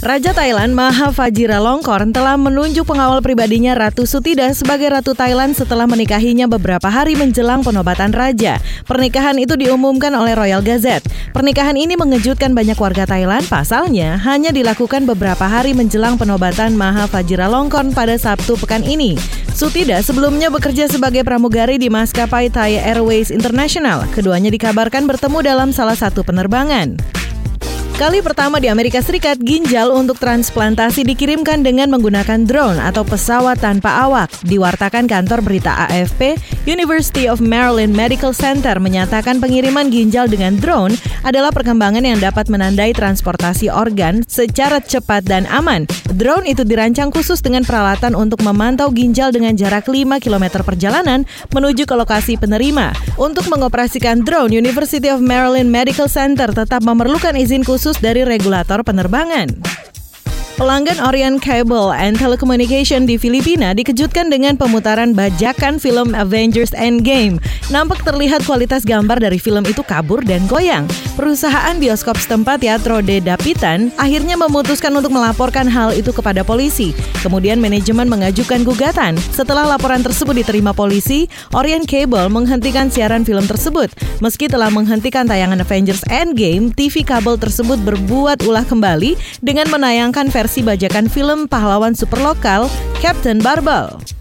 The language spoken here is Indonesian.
Raja Thailand Maha Vajiralongkorn telah menunjuk pengawal pribadinya Ratu Sutida sebagai Ratu Thailand setelah menikahinya beberapa hari menjelang penobatan raja. Pernikahan itu diumumkan oleh Royal Gazette. Pernikahan ini mengejutkan banyak warga Thailand, pasalnya hanya dilakukan beberapa hari menjelang penobatan Maha Vajiralongkorn pada Sabtu pekan ini. Sutida sebelumnya bekerja sebagai pramugari di maskapai Thai Airways International. Keduanya dikabarkan bertemu dalam salah satu penerbangan. Kali pertama di Amerika Serikat, ginjal untuk transplantasi dikirimkan dengan menggunakan drone atau pesawat tanpa awak. Diwartakan kantor berita AFP, University of Maryland Medical Center menyatakan pengiriman ginjal dengan drone adalah perkembangan yang dapat menandai transportasi organ secara cepat dan aman. Drone itu dirancang khusus dengan peralatan untuk memantau ginjal dengan jarak 5 km perjalanan menuju ke lokasi penerima. Untuk mengoperasikan drone, University of Maryland Medical Center tetap memerlukan izin khusus dari regulator penerbangan. Pelanggan Orient Cable and Telecommunication di Filipina dikejutkan dengan pemutaran bajakan film Avengers Endgame. Nampak terlihat kualitas gambar dari film itu kabur dan goyang. Perusahaan bioskop setempat Teatro de Dapitan akhirnya memutuskan untuk melaporkan hal itu kepada polisi. Kemudian manajemen mengajukan gugatan. Setelah laporan tersebut diterima polisi, Orient Cable menghentikan siaran film tersebut. Meski telah menghentikan tayangan Avengers Endgame, TV kabel tersebut berbuat ulah kembali dengan menayangkan versi bajakan film pahlawan super lokal Captain Barbel.